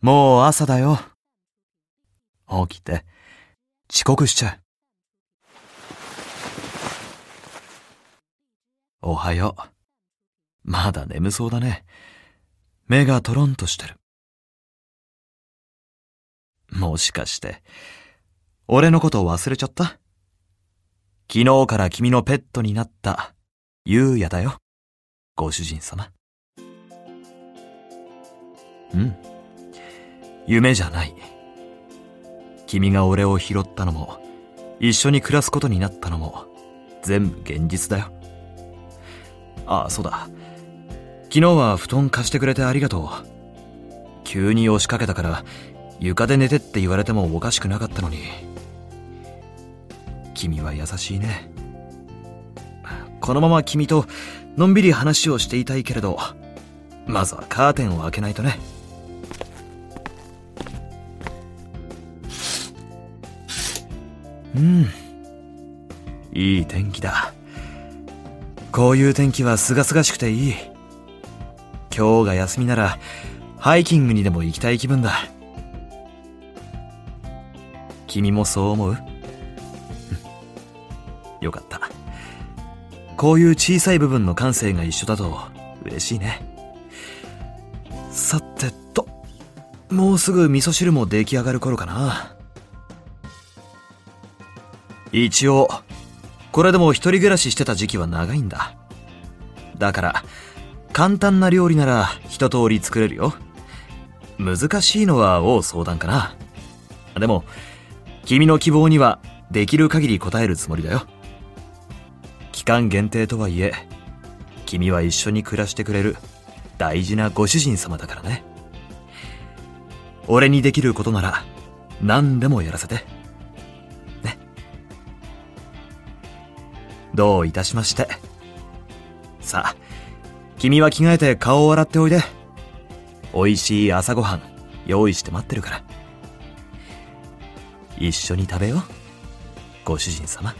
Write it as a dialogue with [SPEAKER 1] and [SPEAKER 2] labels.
[SPEAKER 1] もう朝だよ。起きて、遅刻しちゃう。おはよう。まだ眠そうだね。目がトロンとしてる。もしかして、俺のこと忘れちゃった？昨日から君のペットになった、ゆうやだよ。ご主人様。うん。夢じゃない。君が俺を拾ったのも、一緒に暮らすことになったのも、全部現実だよ。ああ、そうだ。昨日は布団貸してくれてありがとう。急に押しかけたから、床で寝てって言われてもおかしくなかったのに。君は優しいね。このまま君とのんびり話をしていたいけれど、まずはカーテンを開けないとね。いい天気だ。こういう天気は清々しくていい。今日が休みなら、ハイキングにでも行きたい気分だ。君もそう思う？よかった。こういう小さい部分の感性が一緒だと嬉しいね。さてと、もうすぐ味噌汁も出来上がる頃かな。一応、これでも一人暮らししてた時期は長いんだ。だから、簡単な料理なら一通り作れるよ。難しいのは王相談かな。でも、君の希望にはできる限り応えるつもりだよ。期間限定とはいえ、君は一緒に暮らしてくれる大事なご主人様だからね。俺にできることなら何でもやらせて。どういたしまして。さあ、君は着替えて顔を洗っておいで。美味しい朝ごはん用意して待ってるから。一緒に食べよう。ご主人様。